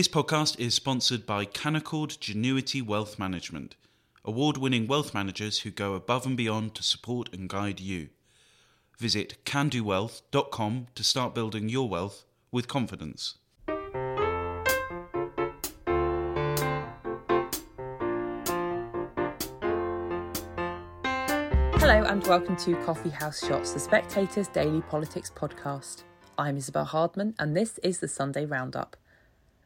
This podcast is sponsored by Canaccord Genuity Wealth Management, award winning wealth managers who go above and beyond to support and guide you. Visit candowealth.com to start building your wealth with confidence. Hello and welcome to Coffee House Shots, the Spectator's daily politics podcast. I'm Isabel Hardman and this is the Sunday Roundup.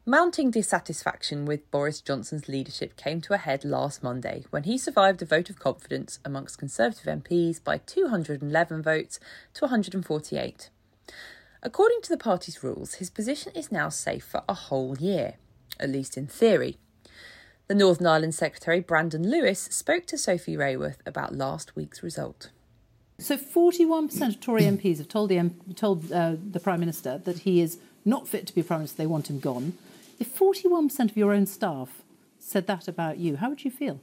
Mounting dissatisfaction with Boris Johnson's leadership came to a head last Monday when he survived a vote of confidence amongst Conservative MPs by 211 votes to 148. According to the party's rules, his position is now safe for a whole year, at least in theory. The Northern Ireland Secretary Brandon Lewis spoke to Sophie Raworth about last week's result. So, 41% of Tory MPs have told the, told, uh, the Prime Minister that he is not fit to be Prime Minister, they want him gone. If 41% of your own staff said that about you, how would you feel?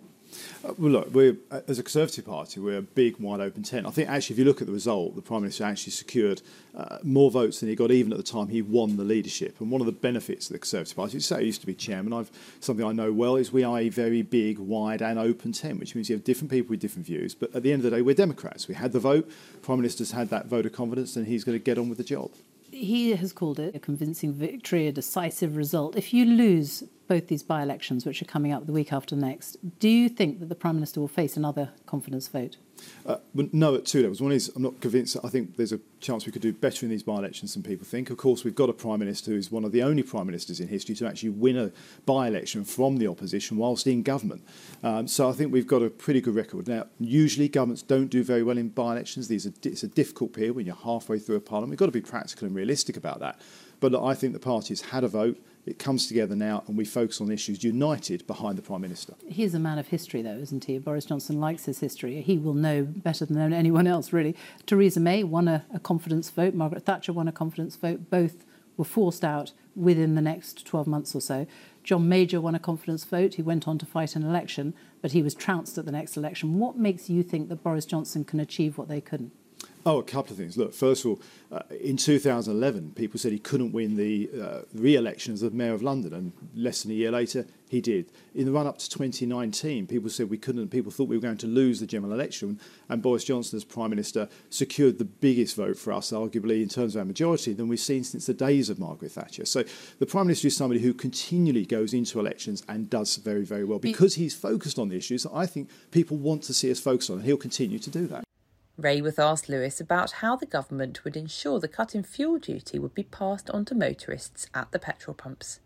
Uh, well, look, we're, as a Conservative Party, we're a big, wide open tent. I think actually, if you look at the result, the Prime Minister actually secured uh, more votes than he got even at the time he won the leadership. And one of the benefits of the Conservative Party, you say I used to be chairman, I've, something I know well, is we are a very big, wide, and open tent, which means you have different people with different views. But at the end of the day, we're Democrats. We had the vote, Prime Minister's had that vote of confidence, and he's going to get on with the job he has called it a convincing victory, a decisive result. If you lose both these by elections, which are coming up the week after next, do you think that the Prime Minister will face another confidence vote? Uh, no, at two levels. One is I'm not convinced. I think there's a chance we could do better in these by-elections than people think. Of course, we've got a prime minister who's one of the only prime ministers in history to actually win a by-election from the opposition whilst in government. Um, so I think we've got a pretty good record. Now, usually governments don't do very well in by-elections. These are, it's a difficult period when you're halfway through a parliament. We've got to be practical and realistic about that. But look, I think the party's had a vote. It comes together now, and we focus on issues united behind the Prime Minister. He's a man of history, though, isn't he? Boris Johnson likes his history. He will know better than anyone else, really. Theresa May won a, a confidence vote. Margaret Thatcher won a confidence vote. Both were forced out within the next 12 months or so. John Major won a confidence vote. He went on to fight an election, but he was trounced at the next election. What makes you think that Boris Johnson can achieve what they couldn't? Oh, a couple of things. Look, first of all, uh, in 2011, people said he couldn't win the uh, re-election as the mayor of London, and less than a year later, he did. In the run-up to 2019, people said we couldn't. People thought we were going to lose the general election, and Boris Johnson, as prime minister, secured the biggest vote for us, arguably in terms of our majority, than we've seen since the days of Margaret Thatcher. So the prime minister is somebody who continually goes into elections and does very, very well because he's focused on the issues that I think people want to see us focus on, and he'll continue to do that. Raworth asked Lewis about how the government would ensure the cut in fuel duty would be passed on to motorists at the petrol pumps.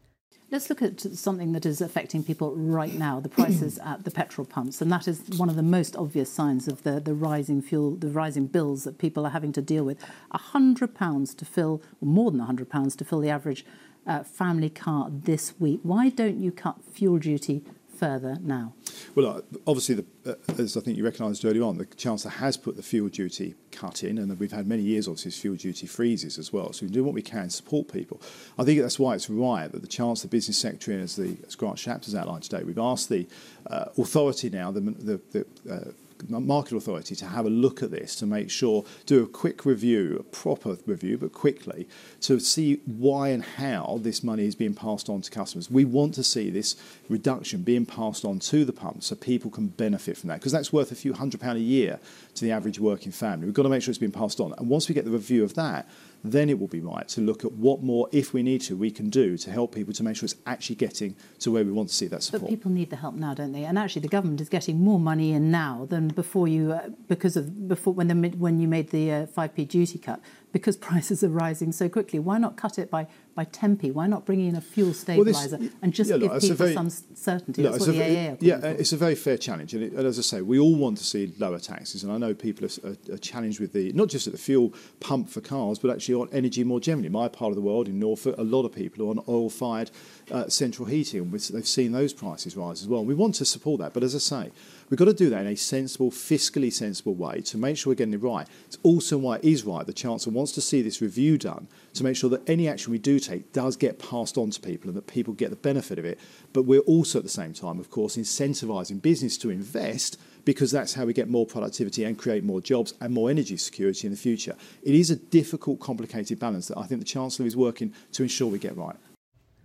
Let's look at something that is affecting people right now, the prices at the petrol pumps. And that is one of the most obvious signs of the, the rising fuel, the rising bills that people are having to deal with. £100 to fill, more than £100 to fill the average uh, family car this week. Why don't you cut fuel duty further now? Well, uh, obviously, the, uh, as I think you recognised earlier on, the Chancellor has put the fuel duty cut in, and we've had many years, obviously, fuel duty freezes as well. So we do what we can to support people. I think that's why it's right that the Chancellor, the Business Secretary, and as, the, as Grant Shapps has outlined today, we've asked the uh, authority now, the, the, the uh, market authority to have a look at this to make sure, do a quick review, a proper review, but quickly, to see why and how this money is being passed on to customers. We want to see this reduction being passed on to the pump so people can benefit from that because that's worth a few hundred pound a year to the average working family. We've got to make sure it's being passed on. And once we get the review of that, then it will be right to look at what more, if we need to, we can do to help people to make sure it's actually getting to where we want to see that support. But people need the help now, don't they? And actually, the government is getting more money in now than before you, uh, because of before when the when you made the uh, 5p duty cut, because prices are rising so quickly. Why not cut it by by 10p? Why not bring in a fuel stabiliser well, and just yeah, give look, people very, some certainty? Look, That's what the a, AA Yeah, it's a very fair challenge. And, it, and, as I say, we all want to see lower taxes. And I know people are, are, are, challenged with the, not just at the fuel pump for cars, but actually on energy more generally. My part of the world, in Norfolk, a lot of people are on oil fired uh, central heating. And they've seen those prices rise as well. We want to support that. But as I say, We've got to do that in a sensible, fiscally sensible way to make sure we're getting it right. It's also why it is right the Chancellor wants to see this review done to make sure that any action we do take does get passed on to people and that people get the benefit of it. But we're also at the same time, of course, incentivising business to invest because that's how we get more productivity and create more jobs and more energy security in the future. It is a difficult, complicated balance that I think the Chancellor is working to ensure we get right.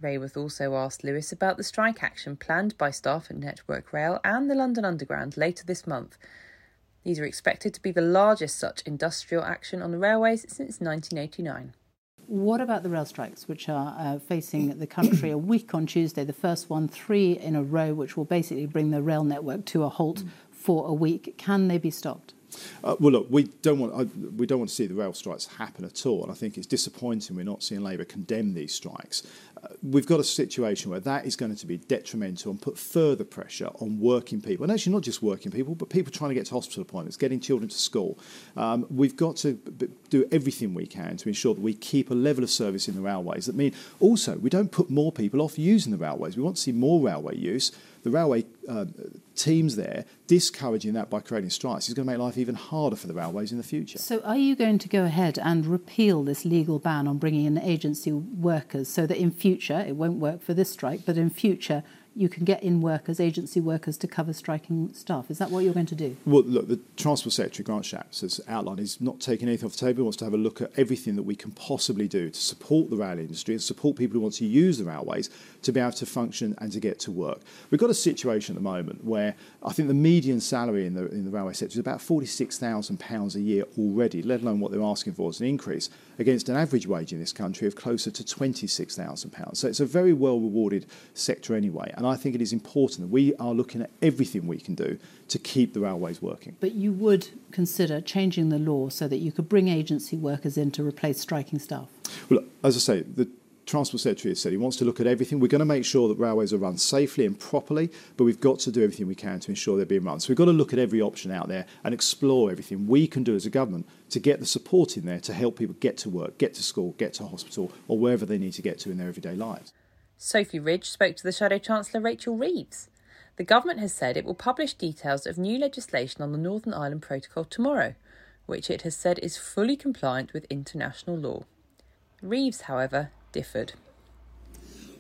Raworth also asked Lewis about the strike action planned by staff at Network Rail and the London Underground later this month. These are expected to be the largest such industrial action on the railways since 1989. What about the rail strikes, which are uh, facing the country a week on Tuesday? The first one, three in a row, which will basically bring the rail network to a halt for a week. Can they be stopped? Uh, well, look, we don't want uh, we don't want to see the rail strikes happen at all, and I think it's disappointing we're not seeing Labour condemn these strikes. We've got a situation where that is going to be detrimental and put further pressure on working people, and actually not just working people, but people trying to get to hospital appointments, getting children to school. Um, we've got to b- do everything we can to ensure that we keep a level of service in the railways. That mean also we don't put more people off using the railways. We want to see more railway use the railway uh, teams there discouraging that by creating strikes is going to make life even harder for the railways in the future. So, are you going to go ahead and repeal this legal ban on bringing in agency workers so that in future, it won't work for this strike, but in future, you can get in workers, agency workers, to cover striking staff. Is that what you're going to do? Well, look, the Transport Secretary, Grant Shapps, has outlined he's not taking anything off the table. He wants to have a look at everything that we can possibly do to support the rail industry and support people who want to use the railways to be able to function and to get to work. We've got a situation at the moment where I think the median salary in the, in the railway sector is about £46,000 a year already, let alone what they're asking for as an increase, against an average wage in this country of closer to £26,000. So it's a very well rewarded sector anyway. And I think it is important that we are looking at everything we can do to keep the railways working. But you would consider changing the law so that you could bring agency workers in to replace striking staff? Well, as I say, the Transport Secretary has said he wants to look at everything. We're going to make sure that railways are run safely and properly, but we've got to do everything we can to ensure they're being run. So we've got to look at every option out there and explore everything we can do as a government to get the support in there to help people get to work, get to school, get to hospital, or wherever they need to get to in their everyday lives. Sophie Ridge spoke to the Shadow Chancellor Rachel Reeves. The government has said it will publish details of new legislation on the Northern Ireland Protocol tomorrow, which it has said is fully compliant with international law. Reeves, however, differed.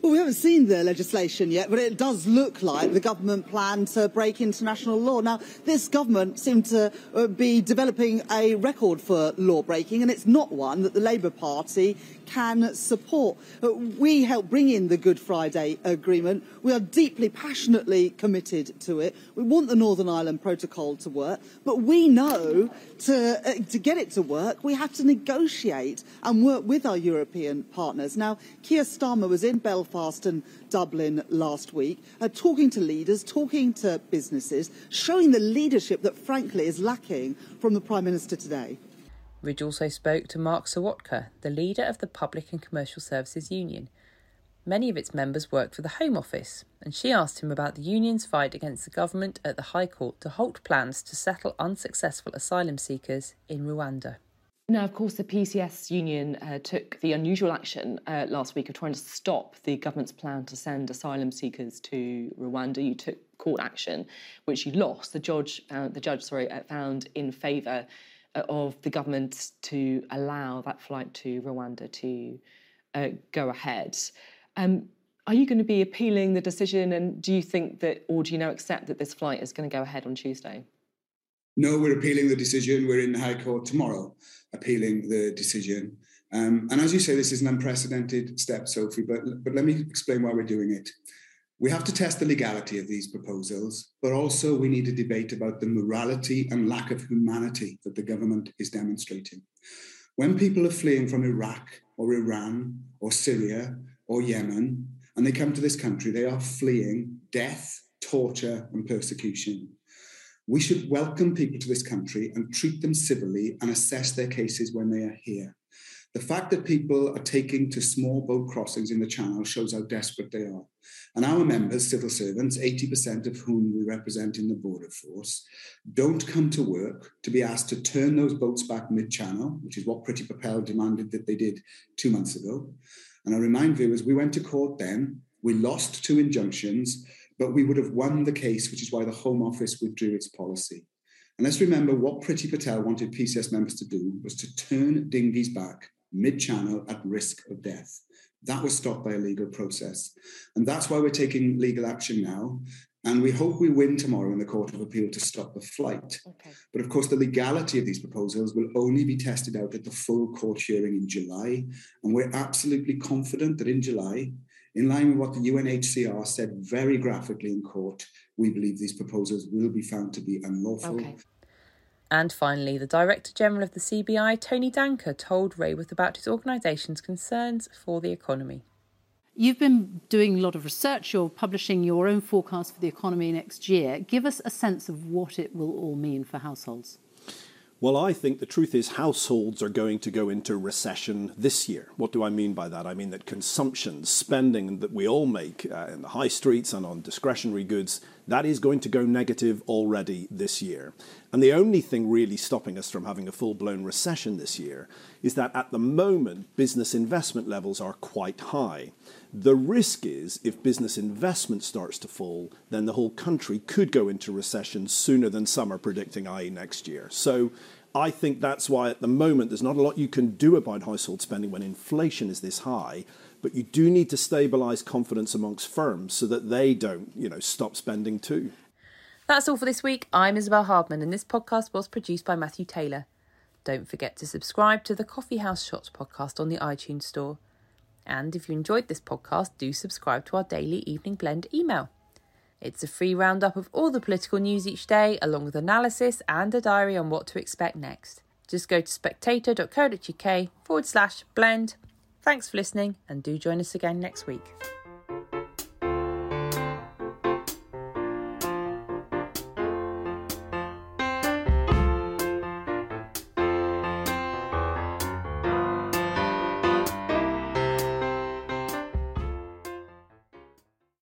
Well, we haven't seen the legislation yet, but it does look like the government plan to break international law. Now, this government seemed to uh, be developing a record for law breaking, and it's not one that the Labour Party can support. Uh, we helped bring in the Good Friday Agreement. We are deeply, passionately committed to it. We want the Northern Ireland Protocol to work, but we know to, uh, to get it to work, we have to negotiate and work with our European partners. Now, Keir Starmer was in Belfast and Dublin last week, uh, talking to leaders, talking to businesses, showing the leadership that, frankly, is lacking from the Prime Minister today. Ridge also spoke to Mark Serwotka, the leader of the Public and Commercial Services Union. Many of its members work for the Home Office, and she asked him about the union's fight against the government at the High Court to halt plans to settle unsuccessful asylum seekers in Rwanda. Now, of course, the PCS union uh, took the unusual action uh, last week of trying to stop the government's plan to send asylum seekers to Rwanda. You took court action, which you lost. The judge found, the judge, sorry, uh, found in favour uh, of the government to allow that flight to Rwanda to uh, go ahead. Um, are you going to be appealing the decision, and do you think that, or do you now accept that this flight is going to go ahead on Tuesday? No, we're appealing the decision. We're in the High Court tomorrow, appealing the decision. Um, and as you say, this is an unprecedented step, Sophie. But but let me explain why we're doing it. We have to test the legality of these proposals, but also we need a debate about the morality and lack of humanity that the government is demonstrating. When people are fleeing from Iraq or Iran or Syria or Yemen, and they come to this country, they are fleeing death, torture, and persecution. We should welcome people to this country and treat them civilly and assess their cases when they are here. The fact that people are taking to small boat crossings in the channel shows how desperate they are. And our members, civil servants, 80% of whom we represent in the border force, don't come to work to be asked to turn those boats back mid channel, which is what Priti Patel demanded that they did two months ago. And I remind viewers, we went to court then, we lost two injunctions, but we would have won the case, which is why the Home Office withdrew its policy. And let's remember what Priti Patel wanted PCS members to do was to turn dinghies back mid-channel at risk of death. That was stopped by a legal process. And that's why we're taking legal action now. And we hope we win tomorrow in the Court of Appeal to stop the flight. Okay. But of course, the legality of these proposals will only be tested out at the full court hearing in July. And we're absolutely confident that in July, In line with what the UNHCR said very graphically in court, we believe these proposals will be found to be unlawful. Okay. And finally, the Director General of the CBI, Tony Danker, told Raworth about his organisation's concerns for the economy. You've been doing a lot of research, you're publishing your own forecast for the economy next year. Give us a sense of what it will all mean for households. Well, I think the truth is households are going to go into recession this year. What do I mean by that? I mean that consumption, spending that we all make uh, in the high streets and on discretionary goods, that is going to go negative already this year. And the only thing really stopping us from having a full blown recession this year is that at the moment, business investment levels are quite high. The risk is if business investment starts to fall, then the whole country could go into recession sooner than some are predicting, i.e., next year. So I think that's why at the moment there's not a lot you can do about household spending when inflation is this high. But you do need to stabilise confidence amongst firms so that they don't, you know, stop spending too. That's all for this week. I'm Isabel Hardman, and this podcast was produced by Matthew Taylor. Don't forget to subscribe to the Coffee House Shots podcast on the iTunes Store. And if you enjoyed this podcast, do subscribe to our daily Evening Blend email. It's a free roundup of all the political news each day, along with analysis and a diary on what to expect next. Just go to spectator.co.uk forward slash blend. Thanks for listening, and do join us again next week.